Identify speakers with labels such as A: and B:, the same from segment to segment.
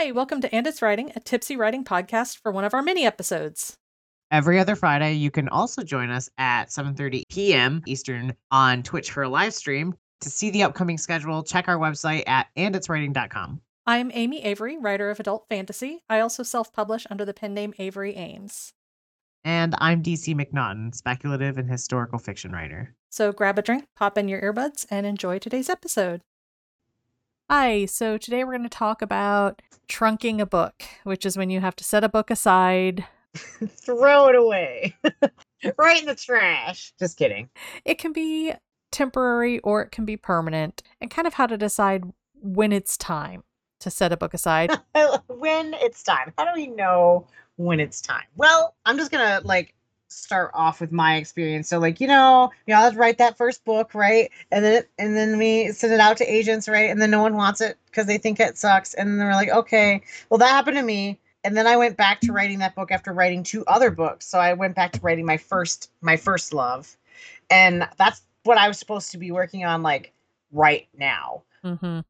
A: Hi, welcome to And It's Writing, a tipsy writing podcast for one of our mini episodes.
B: Every other Friday, you can also join us at 7:30 p.m. Eastern on Twitch for a live stream. To see the upcoming schedule, check our website at anditswriting.com.
A: I'm Amy Avery, writer of adult fantasy. I also self-publish under the pen name Avery Ames.
B: And I'm DC McNaughton, speculative and historical fiction writer.
A: So grab a drink, pop in your earbuds, and enjoy today's episode. Hi, so today we're going to talk about trunking a book, which is when you have to set a book aside.
C: Throw it away. right in the trash. Just kidding.
A: It can be temporary or it can be permanent, and kind of how to decide when it's time to set a book aside.
C: when it's time. How do we know when it's time? Well, I'm just going to like start off with my experience. So like, you know, you know, let's write that first book, right? And then and then we send it out to agents, right? And then no one wants it because they think it sucks. And then they're like, okay, well that happened to me. And then I went back to writing that book after writing two other books. So I went back to writing my first my first love. And that's what I was supposed to be working on like right now.
A: Mm-hmm.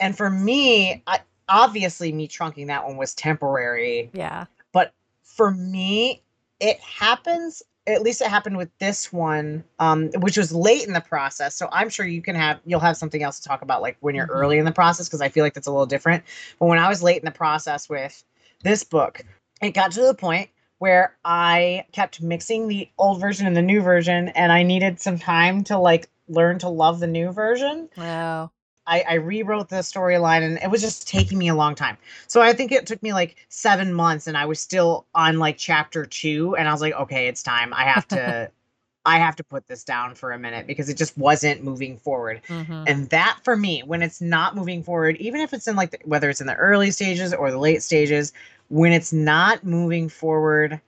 C: And for me, I, obviously me trunking that one was temporary.
A: Yeah.
C: But for me, it happens at least it happened with this one um, which was late in the process. So i'm sure you can have you'll have something else to talk about like when you're mm-hmm. early in the process because i feel like that's a little different. But when i was late in the process with this book it got to the point where i kept mixing the old version and the new version and i needed some time to like learn to love the new version.
A: Wow
C: I, I rewrote the storyline and it was just taking me a long time. So I think it took me like seven months and I was still on like chapter two and I was like, okay, it's time. I have to I have to put this down for a minute because it just wasn't moving forward. Mm-hmm. And that for me, when it's not moving forward, even if it's in like the, whether it's in the early stages or the late stages, when it's not moving forward,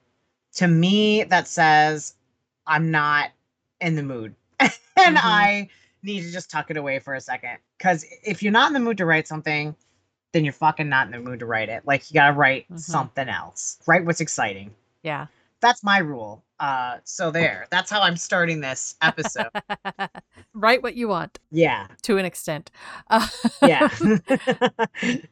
C: to me that says I'm not in the mood. and mm-hmm. I need to just tuck it away for a second. Because if you're not in the mood to write something, then you're fucking not in the mood to write it. Like you gotta write mm-hmm. something else. Write what's exciting.
A: Yeah.
C: That's my rule. Uh so there. That's how I'm starting this episode.
A: write what you want.
C: Yeah.
A: To an extent.
C: Uh, yeah.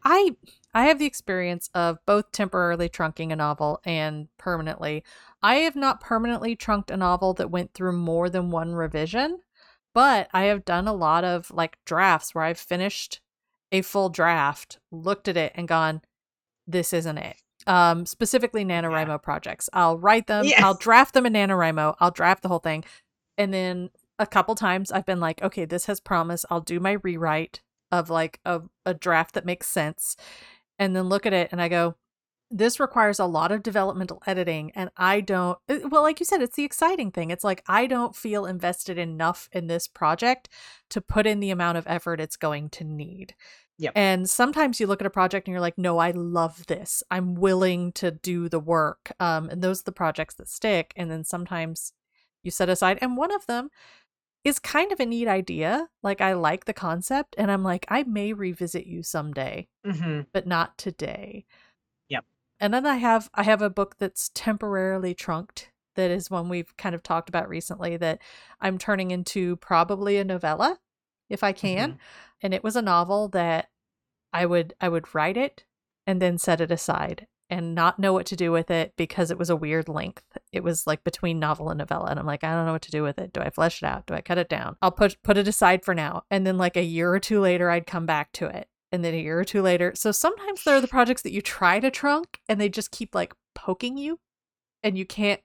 A: I I have the experience of both temporarily trunking a novel and permanently. I have not permanently trunked a novel that went through more than one revision. But I have done a lot of like drafts where I've finished a full draft, looked at it, and gone, this isn't it. Um, specifically NaNoWriMo yeah. projects. I'll write them, yes. I'll draft them in NaNoWriMo, I'll draft the whole thing. And then a couple times I've been like, okay, this has promise. I'll do my rewrite of like a, a draft that makes sense. And then look at it and I go, this requires a lot of developmental editing and i don't eh, well like you said it's the exciting thing it's like i don't feel invested enough in this project to put in the amount of effort it's going to need
C: Yep.
A: And sometimes you look at a project and you're like, no, I love this. I'm willing to do the work. Um, and those are the projects that stick. And then sometimes you set aside, and one of them is kind of a neat idea. Like, I like the concept, and I'm like, I may revisit you someday,
C: mm-hmm.
A: but not today.
C: And
A: then I have I have a book that's temporarily trunked that is one we've kind of talked about recently that I'm turning into probably a novella if I can. Mm-hmm. And it was a novel that I would I would write it and then set it aside and not know what to do with it because it was a weird length. It was like between novel and novella and I'm like I don't know what to do with it. Do I flesh it out? Do I cut it down? I'll put put it aside for now. And then like a year or two later I'd come back to it and then a year or two later. So sometimes there are the projects that you try to trunk and they just keep like poking you and you can't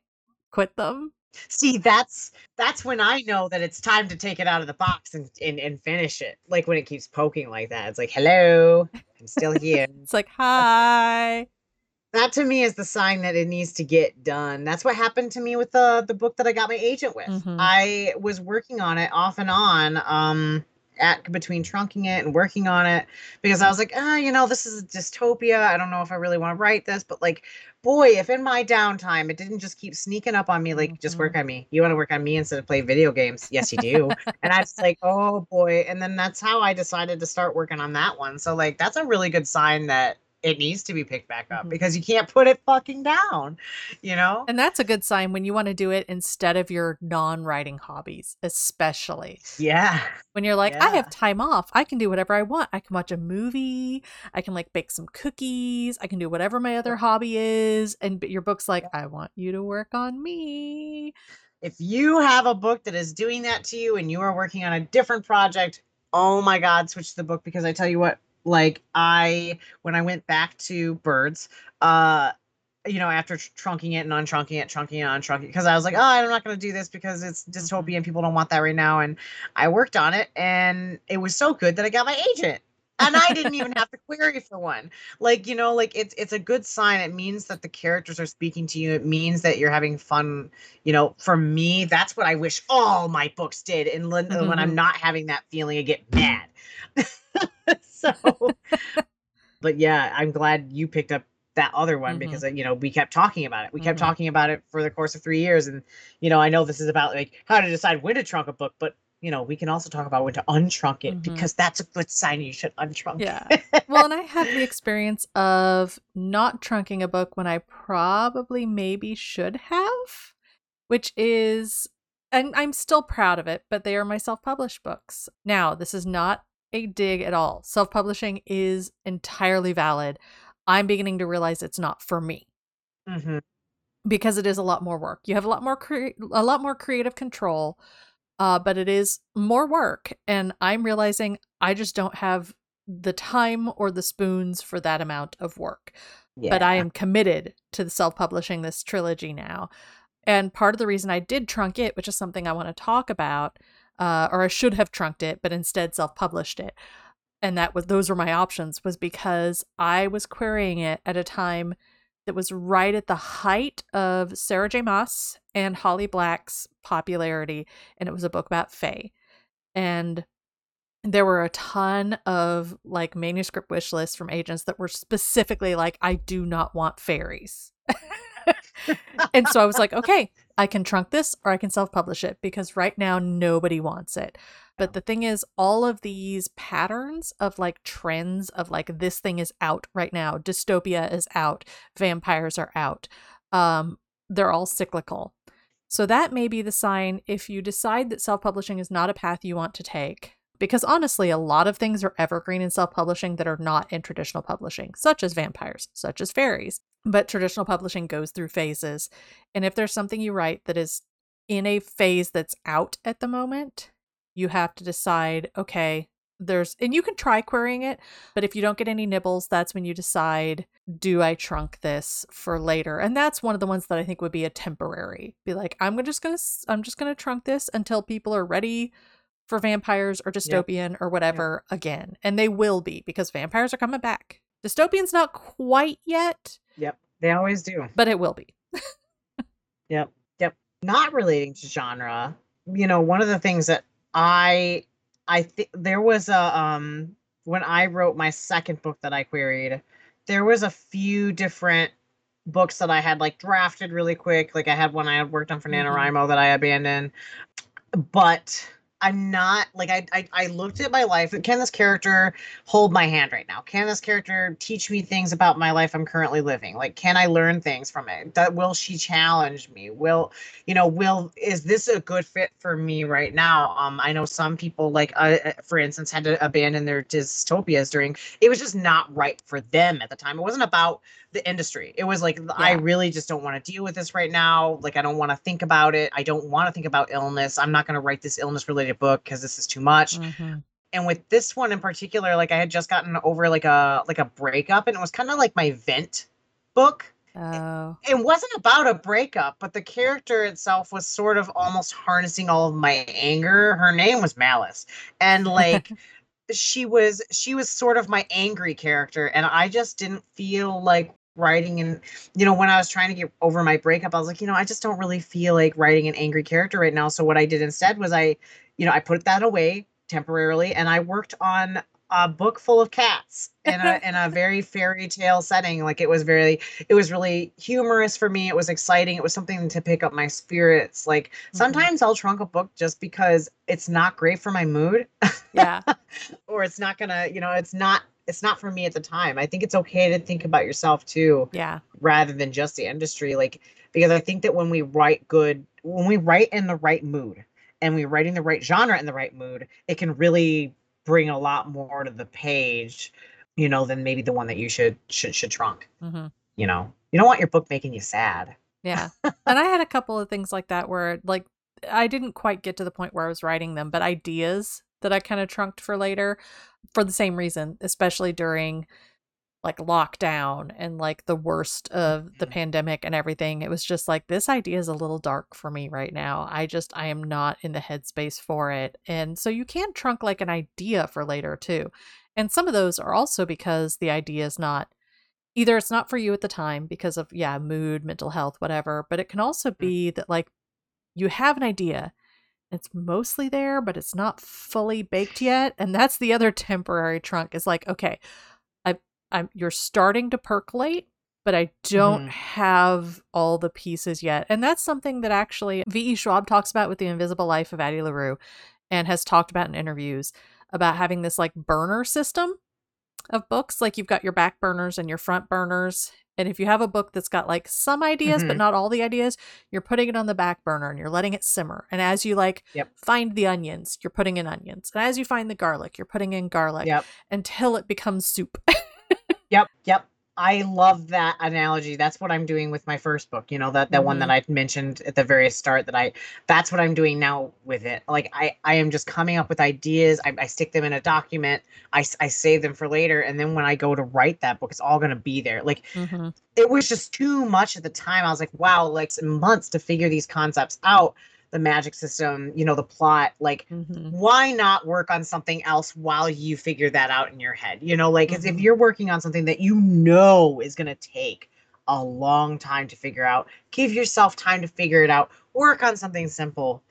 A: quit them.
C: See, that's that's when I know that it's time to take it out of the box and, and, and finish it. Like when it keeps poking like that. It's like, hello, I'm still here.
A: it's like, hi.
C: That to me is the sign that it needs to get done. That's what happened to me with the the book that I got my agent with. Mm-hmm. I was working on it off and on. Um at between trunking it and working on it because I was like, ah, you know, this is a dystopia. I don't know if I really want to write this, but like, boy, if in my downtime it didn't just keep sneaking up on me, like, mm-hmm. just work mm-hmm. on me. You want to work on me instead of play video games? Yes, you do. and I was like, oh boy. And then that's how I decided to start working on that one. So like, that's a really good sign that it needs to be picked back up
A: Mhm.
C: because you can't put it fucking down, you know?
A: And that's a good sign when you want to do it instead of your non writing hobbies, especially.
C: Yeah.
A: When you're like, I have time off. I can do whatever I want. I can watch a movie. I can like bake some cookies. I can do whatever my other hobby is. And your book's like, I want you to work on me.
C: If you have a book that is doing that to you and you are working on a different project, oh my God, switch the book because I tell you what, like I, when I went back to Birds, uh, you know, after tr- trunking it and untrunking it, trunking it, untrunking it, because I was like, oh, I'm not going to do this because it's dystopian. People don't want that right now. And I worked on it and it was so good that I got my agent. And I didn't even have to query for one. Like, you know, like it's it's a good sign. It means that the characters are speaking to you. It means that you're having fun. You know, for me, that's what I wish all my books did. And when, when I'm
A: Mhm.
C: not having that feeling, I get mad. so, but yeah, I'm glad you picked up that other one
A: Mhm.
C: because uh, you know we kept talking about it. We kept
A: Mhm.
C: talking about it for the course of three years, and you know I know this is about like how to decide when to trunk a book, but you know we can also talk about when to untrunk it
A: Mhm.
C: because that's a good sign you should untrunk.
A: Yeah. well, and I have the experience of not trunking a book when I probably maybe should have, which is, and I'm still proud of it, but they are my self published books. Now, this is not a dig at all. Self publishing is entirely valid. I'm beginning to realize it's not for me
C: Mhm.
A: because it is a lot more work. You have a lot more crea- a lot more creative control, uh, but it is more work, and I'm realizing I just don't have the time or the spoons for that amount of work. But I am committed to self-publishing this trilogy now, and part of the reason I did trunk it, which is something I want to talk about, uh, or I should have trunked it, but instead self-published it, and that was those were my options, was because I was querying it at a time that was right at the height of Sarah J. Maas and Holly Black's popularity, and it was a book about Fae. And there were a ton of like manuscript wish lists from agents that were specifically like, I do not want fairies. and so I was like, okay, I can trunk this or I can self publish it because right now nobody wants it. But the thing is, all of these patterns of like trends of like this thing is out right now, dystopia is out, vampires are out, um, they're all cyclical. So that may be the sign if you decide that self publishing is not a path you want to take. Because honestly, a lot of things are evergreen in self publishing that are not in traditional publishing, such as vampires, such as fairies. But traditional publishing goes through phases. And if there's something you write that is in a phase that's out at the moment, you have to decide okay, there's, and you can try querying it, but if you don't get any nibbles, that's when you decide do I trunk this for later? And that's one of the ones that I think would be a temporary. Be like, I'm just gonna, I'm just gonna trunk this until people are ready for vampires or dystopian or whatever again, and they will be because vampires are coming back. Dystopian's not quite yet,
C: Yep. They always do.
A: but it will be.
C: Yep. Yep. Not relating to genre. You know, one of the things that I I think there was a um when I wrote my second book that I queried, there was a few different books that I had like drafted really quick. Like I had one I had worked on for
A: Mhm.
C: NaNoWriMo that I abandoned. But I'm not like I, I I looked at my life. Can this character hold my hand right now? Can this character teach me things about my life I'm currently living? Like, can I learn things from it? That will she challenge me? Will you know? Will is this a good fit for me right now? Um, I know some people like, uh, uh, for instance, had to abandon their dystopias during. It was just not right for them at the time. It wasn't about the industry. It was like I really just don't want to deal with this right now. Like I don't want to think about it. I don't want to think about illness. I'm not going to write this illness related book because this is too much.
A: Mhm.
C: and with this one in particular like i had just gotten over like a like a breakup and it was kind of like my vent book.
A: Oh,
C: it wasn't about a breakup but the character itself was sort of almost harnessing all of my anger. Her name was malice. And like she was she was sort of my angry character and i just didn't feel like writing and you know when i was trying to get over my breakup i was like you know i just don't really feel like writing an angry character right now. So what i did instead was i you know i put that away temporarily and i worked on a book full of cats in a in a very fairy tale setting like it was very it was really humorous for me it was exciting it was something to pick up my spirits like
A: Mhm.
C: sometimes i'll trunk a book just because it's not great for my mood
A: yeah.
C: or it's not gonna you know it's not it's not for me at the time. I think it's okay to think about yourself too,
A: Yeah.
C: rather than just the industry. Like because I think that when we write good, when we write in the right mood, and we're writing the right genre in the right mood, it can really bring a lot more to the page, you know, than maybe the one that you should should should trunk.
A: hmm
C: You know, you don't want your book making you sad.
A: Yeah. and I had a couple of things like that where like I didn't quite get to the point where I was writing them, but ideas that I kind of trunked for later for the same reason, especially during like lockdown and like the worst of the
C: Mhm.
A: pandemic and everything. It was just like this idea is a little dark for me right now. I just I am not in the headspace for it. And so you can trunk like an idea for later too. And some of those are also because the idea is not either it's not for you at the time because of yeah mood mental health whatever but it can also be that like you have an idea it's mostly there but it's not fully baked yet and that's the other temporary trunk is like okay i'm you're starting to percolate but i don't
C: Mhm.
A: have all the pieces yet and that's something that actually ve schwab talks about with the invisible life of addie larue and has talked about in interviews about having this like burner system of books. Like you've got your back burners and your front burners. And if you have a book that's got like some ideas, but
C: Mhm.
A: not all the ideas, you're putting it on the back burner and you're letting it simmer. And as you like
C: Yep.
A: find the onions, you're putting in onions. And as you find the garlic, you're putting in garlic
C: Yep.
A: until it becomes soup.
C: Yep, yep. I love that analogy. That's what I'm doing with my first book. You know, that that one that I mentioned at the very start that I that's what I'm doing now with it. Like I I am just coming up with ideas. I, I stick them in a document. I I save them for later and then when I go to write that book it's all going to be there. Like
A: Mhm.
C: it was just too much at the time. I was like, wow, like months to figure these concepts out. The magic system, you know, the plot, like
A: Mhm.
C: why not work on something else while you figure that out in your head? You know, like 'cause if you're working on something that you know is going to take a long time to figure out, give yourself time to figure it out. Work on something simple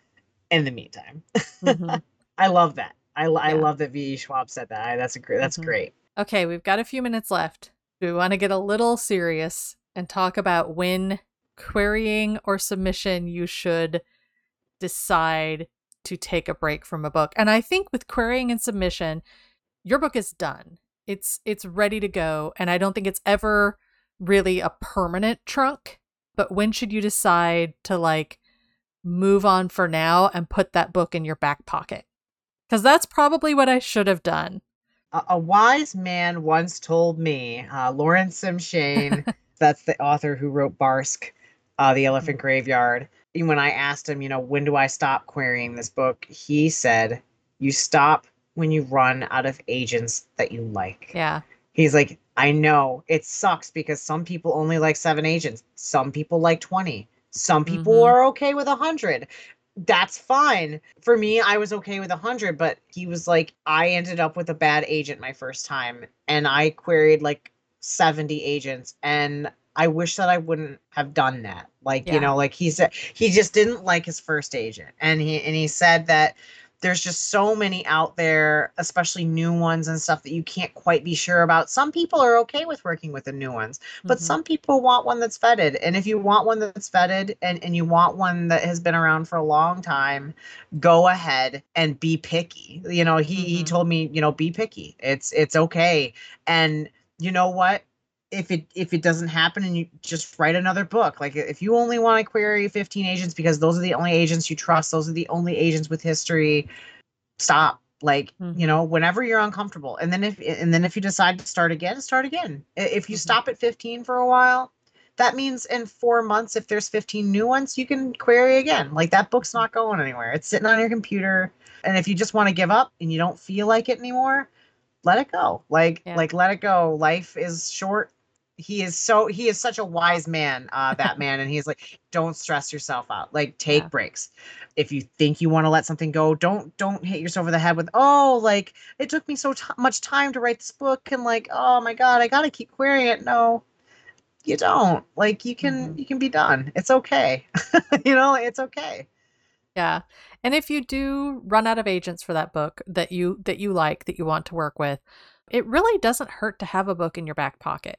C: in the meantime.
A: Mhm.
C: I love that. I, lo- I love that V.E. Schwab said that. I, that's a great. That's
A: Mhm.
C: great.
A: Okay, we've got a few minutes left. We want to get a little serious and talk about when querying or submission you should decide to take a break from a book? And I think with querying and submission, your book is done. It's it's ready to go and I don't think it's ever really a permanent trunk, but when should you decide to like move on for now and put that book in your back pocket? Cuz that's probably what I should have done.
C: A, a wise man once told me, uh, Lawrence M. Schoen, that's the author who wrote Barsk, uh, The Elephant Graveyard. When I asked him, you know, when do I stop querying this book? He said, you stop when you run out of agents that you like.
A: Yeah.
C: He's like, I know it sucks because some people only like seven agents. Some people like 20. Some people
A: Mhm.
C: are okay with a 100. That's fine. For me, I was okay with a 100, but he was like, I ended up with a bad agent my first time and I queried like 70 agents and I wish that I wouldn't have done that. Like,
A: Yeah.
C: you know, like he said he just didn't like his first agent. And he and he said that there's just so many out there, especially new ones and stuff that you can't quite be sure about. Some people are okay with working with the new ones, but
A: Mhm.
C: some people want one that's vetted. And if you want one that's vetted and, and you want one that has been around for a long time, go ahead and be picky. You know, he he
A: Mhm.
C: told me, you know, be picky. It's it's okay. And you know what? If it if it doesn't happen and you just write another book. Like if you only want to query 15 agents because those are the only agents you trust, those are the only agents with history, stop. Like
A: Mhm.
C: you know whenever you're uncomfortable. And then if and then if you decide to start again start again. If you
A: Mhm.
C: stop at 15 for a while that means in four months if there's 15 new ones you can query again. Like that book's not going anywhere. It's sitting on your computer. And if you just want to give up and you don't feel like it anymore let it go. Like
A: Yeah.
C: like let it go. Life is short he is so he is such a wise man uh that man and he's like don't stress yourself out like take
A: Yeah.
C: breaks if you think you want to let something go don't don't hit yourself over the head with oh like it took me so t- much time to write this book and like oh my god i gotta keep querying it no you don't like you can
A: Mhm.
C: you can be done it's okay you know it's okay
A: Yeah. And if you do run out of agents for that book that you that you like that you want to work with, it really doesn't hurt to have a book in your back pocket.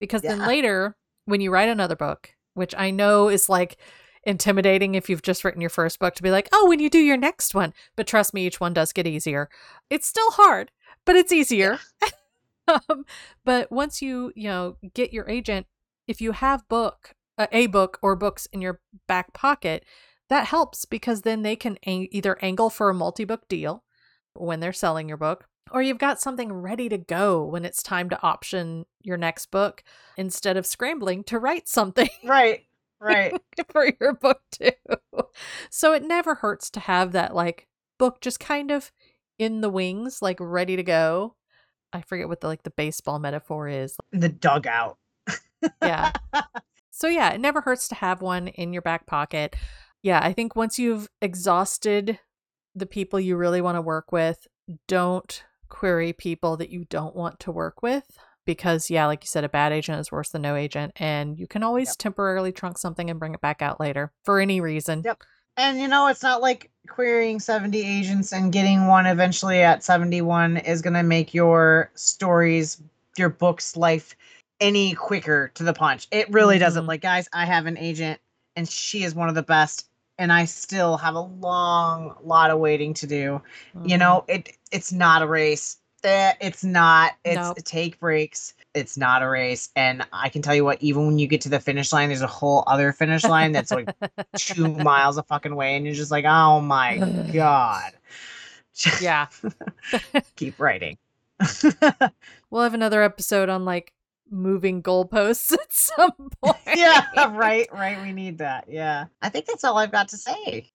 A: Because then later when you write another book, which I know is like intimidating if you've just written your first book to be like, "Oh, when you do your next one." But trust me, each one does get easier. It's still hard, but it's easier. um, but once you you know get your agent, if you have book uh, a book or books in your back pocket, that helps because then they can a- either angle for a multi book deal when they're selling your book, or you've got something ready to go when it's time to option your next book instead of scrambling to write something
C: Right. Right.
A: for your book too. So it never hurts to have that like book just kind of in the wings, like ready to go. I forget what the like the baseball metaphor is.
C: the dugout.
A: Yeah. so yeah, it never hurts to have one in your back pocket. Yeah, I think once you've exhausted the people you really want to work with, don't query people that you don't want to work with because yeah, like you said a bad agent is worse than no agent and you can always
C: Yep.
A: temporarily trunk something and bring it back out later for any reason.
C: Yep. And you know, it's not like querying 70 agents and getting one eventually at 71 is going to make your stories, your book's life any quicker to the punch. It really doesn't.
A: Mhm.
C: Like, guys, I have an agent and she is one of the best. And I still have a long lot of waiting to do. You
A: Mhm.
C: know, it it's not a race. Eh, It's not. It's
A: Nope.
C: take breaks. It's not a race. And I can tell you what, even when you get to the finish line, there's a whole other finish line that's like two miles a fucking way, and you're just like, oh my god.
A: yeah.
C: Keep writing.
A: We'll have another episode on like moving goalposts at some point.
C: yeah, right, right. We need that. Yeah. I think that's all I've got to say.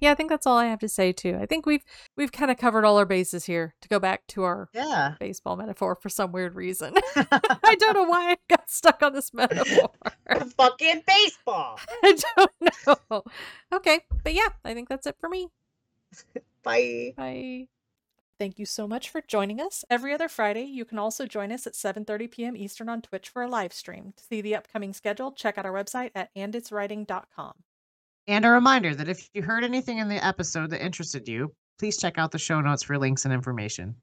A: Yeah, I think that's all I have to say too. I think we've we've kind of covered all our bases here. To go back to our
C: Yeah.
A: baseball metaphor for some weird reason. I don't know why I got stuck on this metaphor.
C: Fucking baseball.
A: I don't know. Okay, but yeah, I think that's it for me.
C: Bye.
A: Bye. Thank you so much for joining us. Every other Friday, you can also join us at 7:30 p.m. Eastern on Twitch for a live stream. To see the upcoming schedule, check out our website at anditswriting.com.
B: And a reminder that if you heard anything in the episode that interested you, please check out the show notes for links and information.